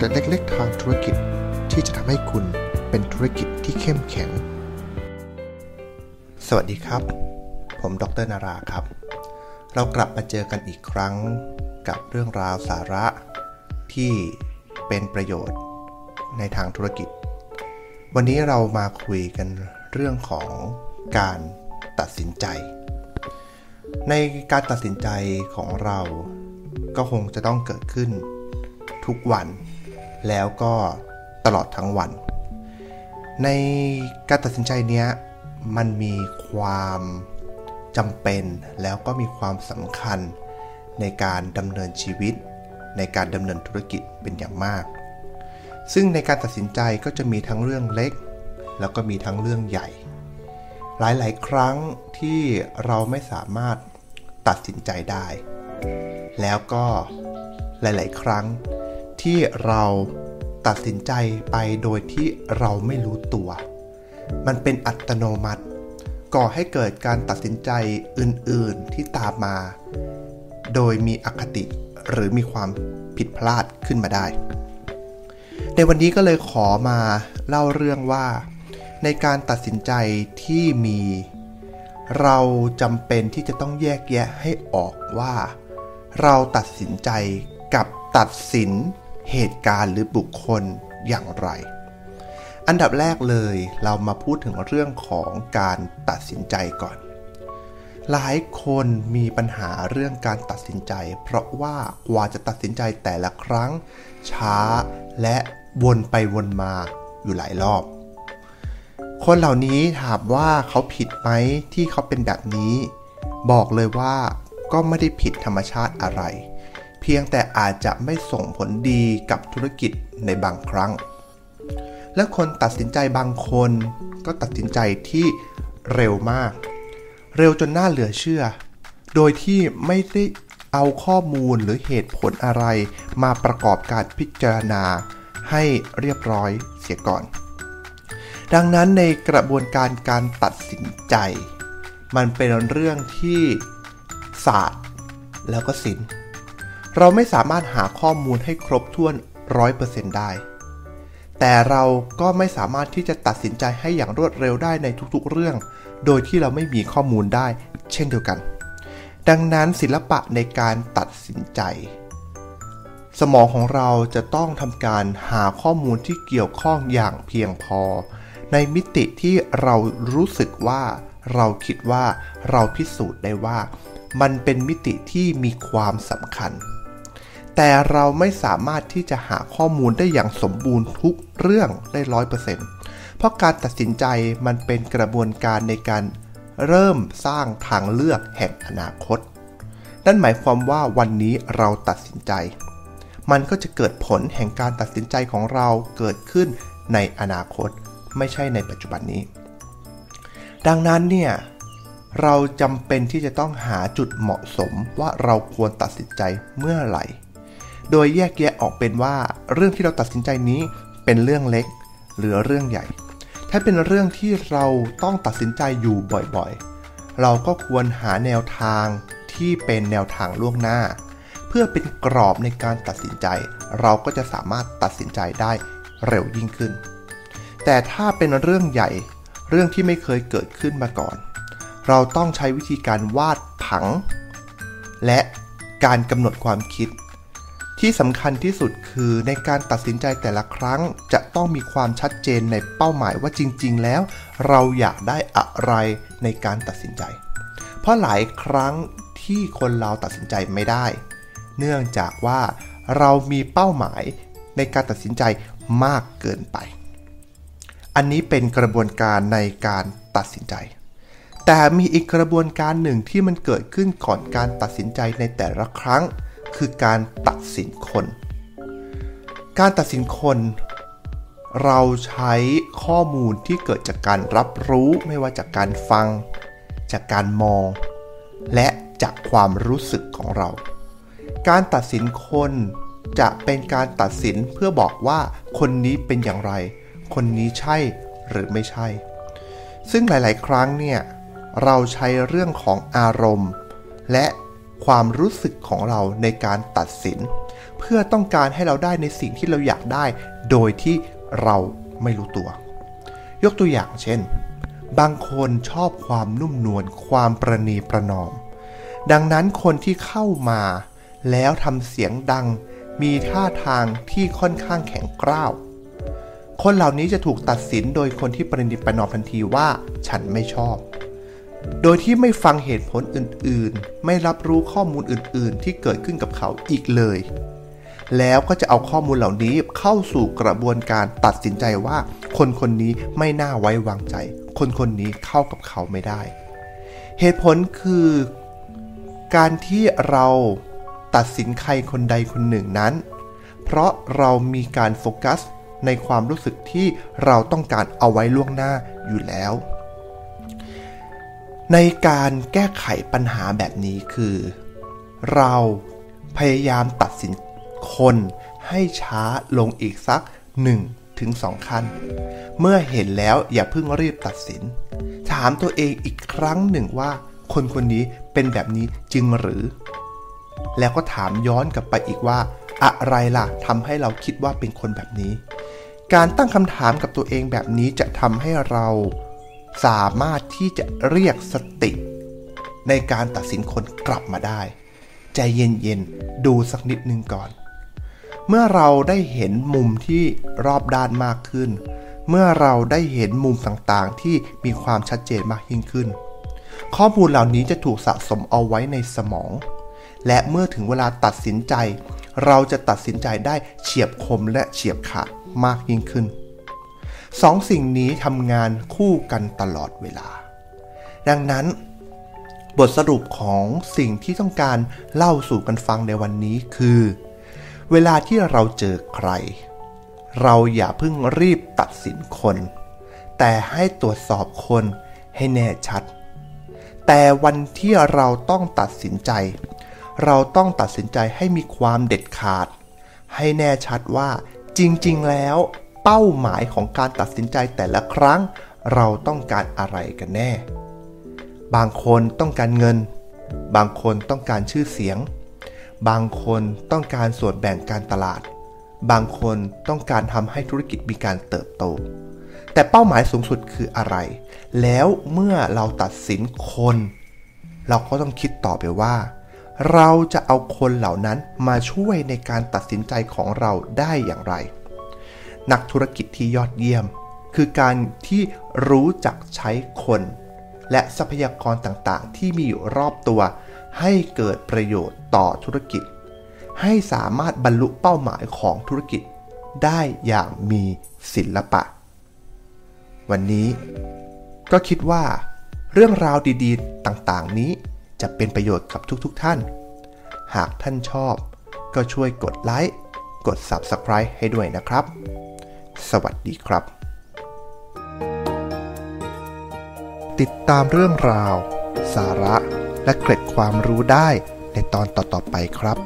เด็ดเล็กๆทางธุรกิจที่จะทำให้คุณเป็นธุรกิจที่เข้มแข็ง สวัสดีครับ ผมดรนาราครับ เรากลับมาเจอกันอีกครั้งกับเรื่องราวสาระ ที่เป็นประโยชน์ในทางธุรกิจ วันนี้เรามาคุยกันเรื่องของการตัดสินใจ ในการตัดสินใจของเราก็คงจะต้องเกิดขึ้นทุกวัน แล้วก็ตลอดทั้งวัน ในการตัดสินใจเนี้ยมันมีความจำเป็นแล้วก็มีความสำคัญในการดำเนินชีวิต ในการดำเนินธุรกิจเป็นอย่างมาก ซึ่งในการตัดสินใจก็จะมีทั้งเรื่องเล็ก แล้วก็มีทั้งเรื่องใหญ่ หลายๆ ครั้งที่เราไม่สามารถตัดสินใจได้ แล้วก็หลาย ๆ ครั้ง ที่เราตัดสินใจไปโดยที่เราไม่รู้ตัว มันเป็นอัตโนมัติ ก่อให้เกิดการตัดสินใจอื่นๆที่ตามมา โดยมีอคติหรือมีความผิดพลาดขึ้นมาได้ ในวันนี้ก็เลยขอมาเล่าเรื่องว่า ในการตัดสินใจที่มี เราจำเป็นที่จะต้องแยกแยะให้ออกว่า เราตัดสินใจกับตัดสิน เหตุการณ์หรือบุคคลอย่างไร อันดับแรกเลยเรามาพูดถึงเรื่องของการตัดสินใจก่อน หลายคนมีปัญหาเรื่องการตัดสินใจ เพราะว่ากว่าจะตัดสินใจแต่ละครั้ง ช้าและวนไปวนมาอยู่หลายรอบ คนเหล่านี้ถามว่าเขาผิดไหมที่เขาเป็นแบบนี้ บอกเลยว่าก็ไม่ได้ผิดธรรมชาติอะไร พียงแต่อาจจะไม่ส่งผลดีกับธุรกิจในบางครั้ง และคนตัดสินใจบางคนก็ตัดสินใจที่เร็วมาก เร็วจนน่าเหลือเชื่อ โดยที่ไม่ได้เอาข้อมูลหรือเหตุผลอะไรมาประกอบการพิจารณาให้เรียบร้อยเสียก่อน ดังนั้นในกระบวนการการตัดสินใจ มันเป็นเรื่องที่ศาสตร์แล้วก็ศิลป์ เราไม่สามารถหาข้อมูลให้ครบถ้วน 100%ได้ แต่เราก็ไม่สามารถที่จะตัดสินใจให้อย่างรวดเร็วได้ในทุกๆเรื่อง โดยที่เราไม่มีข้อมูลได้ เช่นเดียวกัน ดังนั้นศิลปะในการตัดสินใจ สมองของเราจะต้องทำการหาข้อมูลที่เกี่ยวข้องอย่างเพียงพอ ในมิติที่เรารู้สึกว่า เราคิดว่าเราพิสูจน์ได้ว่ามันเป็นมิติที่มีความสำคัญ แต่เราไม่สามารถที่จะหาข้อมูลได้อย่างสมบูรณ์ทุกเรื่องได้ร้อยเปอร์เซ็นต์เพราะการตัดสินใจมันเป็นกระบวนการในการเริ่มสร้างทางเลือกแห่งอนาคต นั่นหมายความว่าวันนี้เราตัดสินใจ มันก็จะเกิดผลแห่งการตัดสินใจของเราเกิดขึ้นในอนาคต ไม่ใช่ในปัจจุบันนี้ ดังนั้นเนี่ยเราจำเป็นที่จะต้องหาจุดเหมาะสมว่าเราควรตัดสินใจเมื่อไหร่ โดยแยกแยะออกเป็นว่าเรื่องที่เราตัดสินใจนี้เป็นเรื่องเล็ก หรือเรื่องใหญ่ ถ้าเป็นเรื่องที่เราต้องตัดสินใจอยู่บ่อยๆ เราก็ควรหาแนวทางที่เป็นแนวทางล่วงหน้า เพื่อเป็นกรอบในการตัดสินใจ เราก็จะสามารถตัดสินใจได้เร็วยิ่งขึ้น แต่ถ้าเป็นเรื่องใหญ่ เรื่องที่ไม่เคยเกิดขึ้นมาก่อน เราต้องใช้วิธีการวาดผัง และการกำหนดความคิด ที่สำคัญที่สุดคือในการตัดสินใจแต่ละครั้งจะต้องมีความชัดเจนในเป้าหมายว่าจริง ๆ แล้ว เราอยากได้อะไรในการตัดสินใจ เพราะหลายครั้งที่คนเราตัดสินใจไม่ได้ เนื่องจากว่าเรามีเป้าหมายในการตัดสินใจมากเกินไป อันนี้เป็นกระบวนการในการตัดสินใจ แต่มีอีกกระบวนการหนึ่งที่มันเกิดขึ้นก่อนการตัดสินใจในแต่ละครั้ง คือการตัดสินคน การตัดสินคน เราใช้ข้อมูลที่เกิดจากการรับรู้ไม่ว่าจากการฟัง จากการมอง และจากความรู้สึกของเรา การตัดสินคนจะเป็นการตัดสินเพื่อบอกว่าคนนี้เป็นอย่างไร คนนี้ใช่หรือไม่ใช่ ซึ่งหลาย ๆ ครั้งเนี่ย เราใช้เรื่องของอารมณ์ และ ความรู้สึกของเราในการตัดสิน เพื่อต้องการให้เราได้ในสิ่งที่เราอยากได้ โดยที่เราไม่รู้ตัว ยกตัวอย่างเช่น บางคนชอบความนุ่มนวลความประนีประนอม ดังนั้นคนที่เข้ามาแล้วทำเสียงดัง มีท่าทางที่ค่อนข้างแข็งกร้าวคนเหล่านี้จะถูกตัดสินโดยคนที่ประนีประนอมทันทีว่าฉันไม่ชอบ โดยที่ไม่ฟังเหตุผลอื่นๆ ไม่รับรู้ข้อมูลอื่นๆ ที่เกิดขึ้นกับเขาอีกเลย แล้วก็จะเอาข้อมูลเหล่านี้เข้าสู่กระบวนการตัดสินใจว่า คนคนนี้ไม่น่าไว้วางใจ คนคนนี้เข้ากับเขาไม่ได้ เหตุผลคือ การที่เราตัดสินใครคนใดคนหนึ่งนั้น เพราะเรามีการโฟกัสในความรู้สึกที่เราต้องการเอาไว้ล่วงหน้าอยู่แล้ว ในการแก้ไขปัญหาแบบนี้คือ เราพยายามตัดสินคนให้ช้าลงอีกสัก 1 ถึง2ขั้นเมื่อเห็นแล้วอย่าเพิ่งรีบตัดสิน ถามตัวเองอีกครั้งหนึ่งว่า คนคนนี้เป็นแบบนี้จริงหรือ แล้วก็ถามย้อนกลับไปอีกว่า อะไรล่ะทำให้เราคิดว่าเป็นคนแบบนี้ การตั้งคำถามกับตัวเองแบบนี้จะทำให้เรา สามารถที่จะเรียกสติในการตัดสินคนกลับมาได้ ใจเย็นๆ ดูสักนิดนึงก่อน เมื่อเราได้เห็นมุมที่รอบด้านมากขึ้น เมื่อเราได้เห็นมุมต่างๆ ที่มีความชัดเจนมากยิ่งขึ้น ข้อมูลเหล่านี้จะถูกสะสมเอาไว้ในสมอง และเมื่อถึงเวลาตัดสินใจ เราจะตัดสินใจได้เฉียบคมและเฉียบขาดมากยิ่งขึ้น สองสิ่งนี้ทำงานคู่กันตลอดเวลา ดังนั้น บทสรุปของสิ่งที่ต้องการเล่าสู่กันฟังในวันนี้คือ เวลาที่เราเจอใคร เราอย่าเพิ่งรีบตัดสินคน แต่ให้ตรวจสอบคนให้แน่ชัด แต่วันที่เราต้องตัดสินใจ เราต้องตัดสินใจให้มีความเด็ดขาด ให้แน่ชัดว่าจริง ๆ แล้ว เป้าหมายของการตัดสินใจแต่ละครั้ง เราต้องการอะไรกันแน่ บางคนต้องการเงิน บางคนต้องการชื่อเสียง บางคนต้องการส่วนแบ่งการตลาด บางคนต้องการทำให้ธุรกิจมีการเติบโต แต่เป้าหมายสูงสุดคืออะไร แล้วเมื่อเราตัดสินคน เราก็ต้องคิดต่อไปว่าเราจะเอาคนเหล่านั้นมาช่วยในการตัดสินใจของเราได้อย่างไร นักธุรกิจที่ยอดเยี่ยม คือการที่รู้จักใช้คน และทรัพยากรต่างๆ ที่มีอยู่รอบตัว ให้เกิดประโยชน์ต่อธุรกิจ ให้สามารถบรรลุเป้าหมายของธุรกิจ ได้อย่างมีศิลปะ วันนี้ก็คิดว่า เรื่องราวดีๆต่างๆ นี้จะเป็นประโยชน์กับทุกๆทท่าน หากท่านชอบก็ช่วยกดไลค์ กด Subscribe ให้ด้วยนะครับ สวัสดีครับ ติดตามเรื่องราว สาระและเกร็ดความรู้ได้ในตอนต่อๆไปครับ